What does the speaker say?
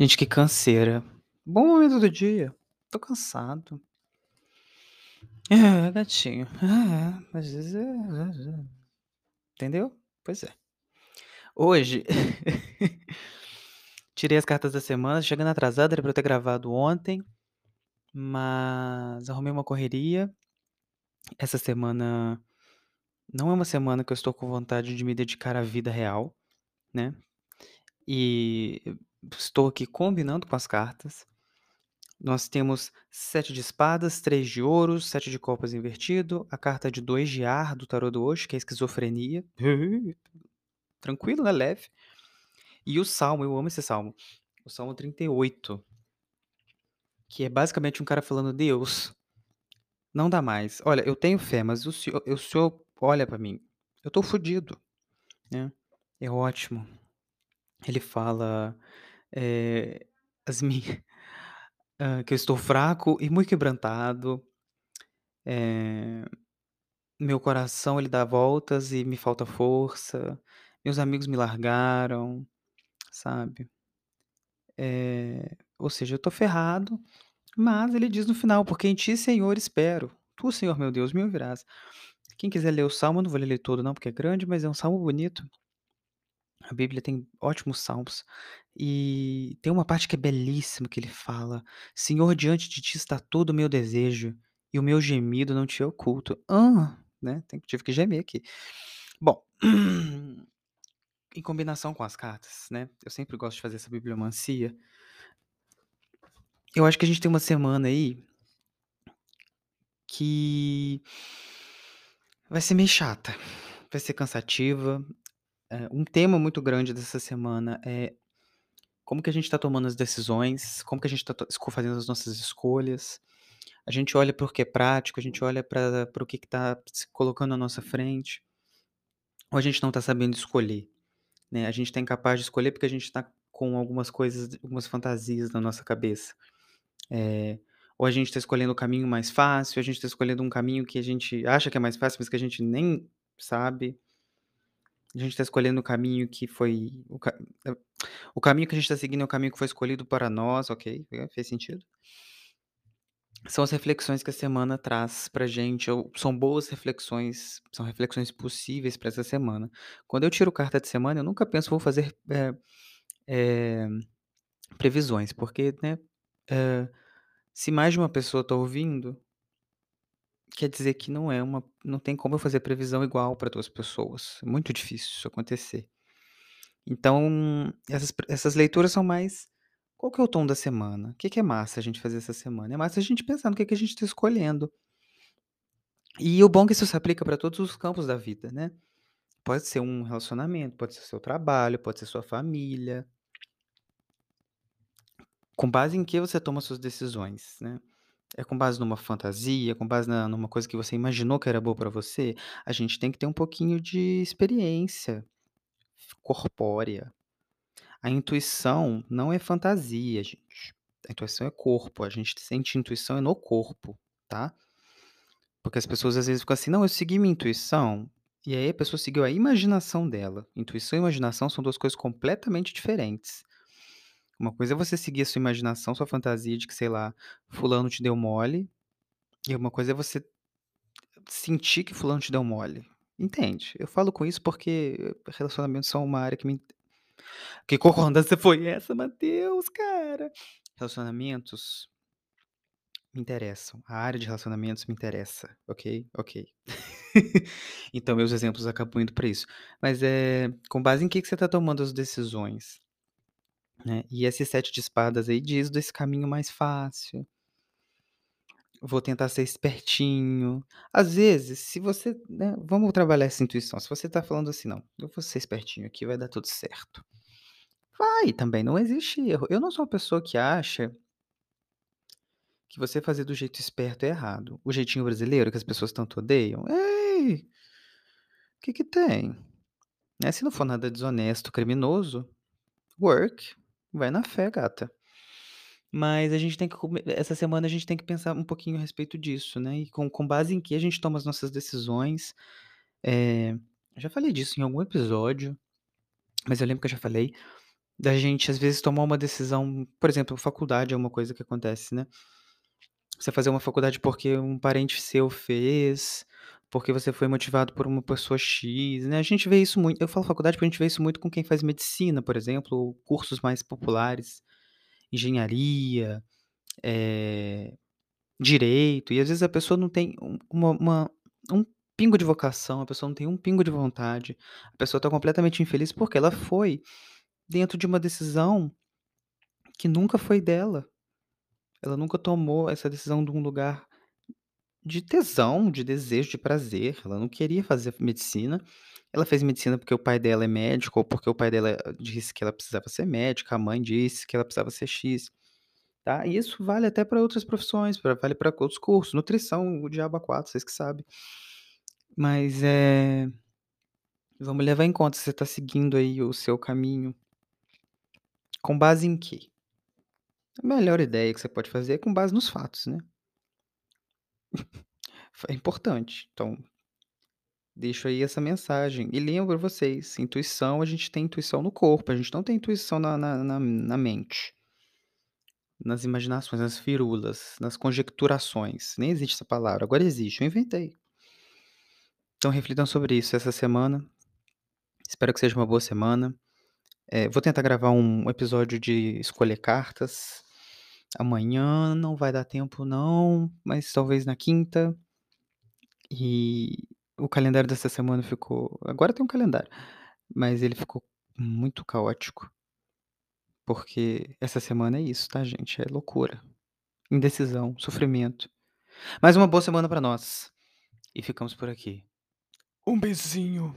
Gente, que canseira. Bom momento do dia. Tô cansado. É, gatinho. É, às vezes é. Entendeu? Pois é. Hoje, tirei as cartas da semana, chegando atrasado, era pra eu ter gravado ontem, mas arrumei uma correria. Essa semana não é uma semana que eu estou com vontade de me dedicar à vida real, né? E estou aqui combinando com as cartas. Nós temos sete de espadas, três de ouros, sete de copas invertido, a carta de dois de ar do tarô do Osho, que é esquizofrenia. Tranquilo, né? Leve. E o salmo, eu amo esse salmo. O salmo 38. Que é basicamente um cara falando: Deus, não dá mais. Olha, eu tenho fé, mas o senhor, o senhor olha pra mim. Eu tô fudido. Né? É ótimo. Ele fala. É, as minhas. Ah, que eu estou fraco e muito quebrantado. É, meu coração ele dá voltas e me falta força. Meus amigos me largaram, sabe? É, ou seja, eu tô ferrado, mas ele diz no final: Porque em ti, Senhor, espero. Tu, Senhor meu Deus, me ouvirás. Quem quiser ler o salmo, não vou ler todo, não, porque é grande, mas é um salmo bonito. A Bíblia tem ótimos salmos. E tem uma parte que é belíssima que ele fala: Senhor, diante de ti está todo o meu desejo, e o meu gemido não te é oculto. Ah, né? Tive que gemer aqui. Bom, em combinação com as cartas, né? Eu sempre gosto de fazer essa bibliomancia. Eu acho que a gente tem uma semana aí que vai ser meio chata, vai ser cansativa. É, um tema muito grande dessa semana é como que a gente está tomando as decisões, como que a gente está fazendo as nossas escolhas. A gente olha para o que é prático, a gente olha para o que está se colocando à nossa frente, ou a gente não está sabendo escolher. Né? A gente está incapaz de escolher porque a gente está com algumas coisas, algumas fantasias na nossa cabeça. É, ou a gente está escolhendo o caminho mais fácil, a gente está escolhendo um caminho que a gente acha que é mais fácil, mas que a gente nem sabe. A gente está escolhendo o caminho que foi. O, ca... o caminho que a gente está seguindo é o caminho que foi escolhido para nós, ok? Fez sentido? São as reflexões que a semana traz pra gente, são boas reflexões, são reflexões possíveis para essa semana. Quando eu tiro carta de semana, eu nunca penso, vou fazer é, é, previsões, porque, né, é, se mais de uma pessoa está ouvindo, quer dizer que não é uma, não tem como eu fazer previsão igual para duas pessoas. É muito difícil isso acontecer. Então, essas, essas leituras são mais qual que é o tom da semana? O que, que é massa a gente fazer essa semana? É massa a gente pensar no que, que a gente está escolhendo. E o bom é que isso se aplica para todos os campos da vida, né? Pode ser um relacionamento, pode ser seu trabalho, pode ser sua família. Com base em que você toma suas decisões, né? É com base numa fantasia, com base na, numa coisa que você imaginou que era boa para você? A gente tem que ter um pouquinho de experiência corpórea. A intuição não é fantasia, gente. A intuição é corpo. A gente sente intuição é no corpo, tá? Porque as pessoas às vezes ficam assim, não, eu segui minha intuição. E aí a pessoa seguiu a imaginação dela. Intuição e imaginação são duas coisas completamente diferentes. Uma coisa é você seguir a sua imaginação, sua fantasia de que, sei lá, fulano te deu mole. E uma coisa é você sentir que fulano te deu mole. Entende? Eu falo com isso porque relacionamentos são uma área que me que corrondância foi essa, Matheus, cara? Relacionamentos me interessam. A área de relacionamentos me interessa, ok? Ok. então, meus exemplos acabam indo para isso. Mas é com base em que, que você está tomando as decisões? Né? E esse sete de espadas aí diz desse caminho mais fácil. Vou tentar ser espertinho. Às vezes, se você. Né, vamos trabalhar essa intuição. Se você está falando assim, não, eu vou ser espertinho aqui, vai dar tudo certo. Vai, também não existe erro. Eu não sou uma pessoa que acha que você fazer do jeito esperto é errado. O jeitinho brasileiro que as pessoas tanto odeiam. Ei! O que que tem? Né? Se não for nada desonesto, criminoso, work, vai na fé, gata. Mas a gente tem que. Essa semana a gente tem que pensar um pouquinho a respeito disso, né? E com, com base em que a gente toma as nossas decisões. É, já falei disso em algum episódio, mas eu lembro que eu já falei. Da gente às vezes tomar uma decisão por exemplo, faculdade é uma coisa que acontece, né. Você fazer uma faculdade porque um parente seu fez, porque você foi motivado por uma pessoa "x", né, a gente vê isso muito eu falo faculdade, porque a gente vê isso muito com quem faz medicina, por exemplo, ou cursos mais populares, engenharia, eh, direito, e às vezes a pessoa não tem um uma uma um pingo de vocação, a pessoa não tem um pingo de vontade, a pessoa tá completamente infeliz, porque ela foi dentro de uma decisão que nunca foi dela. Ela nunca tomou essa decisão de um lugar de tesão, de desejo, de prazer, ela não queria fazer medicina, ela fez medicina porque o pai dela é médico ou porque o pai dela disse que ela precisava ser médica, a mãe disse que ela precisava ser "x", tá. E isso vale até pra outras profissões, pra vale pra outros cursos, nutrição, o diabo a quatro, vocês que sabem. Mas, eh vamos levar em conta, você tá seguindo aí o seu caminho com base em quê? A melhor ideia que você pode fazer é com base nos fatos, né. É importante, então deixo aí essa mensagem. E lembro vocês, intuição, a gente tem intuição no corpo, a gente não tem intuição na na na na mente. Nas imaginações, nas firulas, nas conjecturações, nem existe essa palavra, agora existe, eu inventei. Então reflitam sobre isso essa semana, espero que seja uma boa semana. Eh, vou tentar gravar um episódio de escolher cartas, amanhã não vai dar tempo não, mas talvez na quinta. E o calendário dessa semana ficou agora tem um calendário, mas ele ficou muito caótico. Porque essa semana é isso, tá gente, é loucura, indecisão, sofrimento. Mas uma boa semana pra nós, e ficamos por aqui. Um beijinho.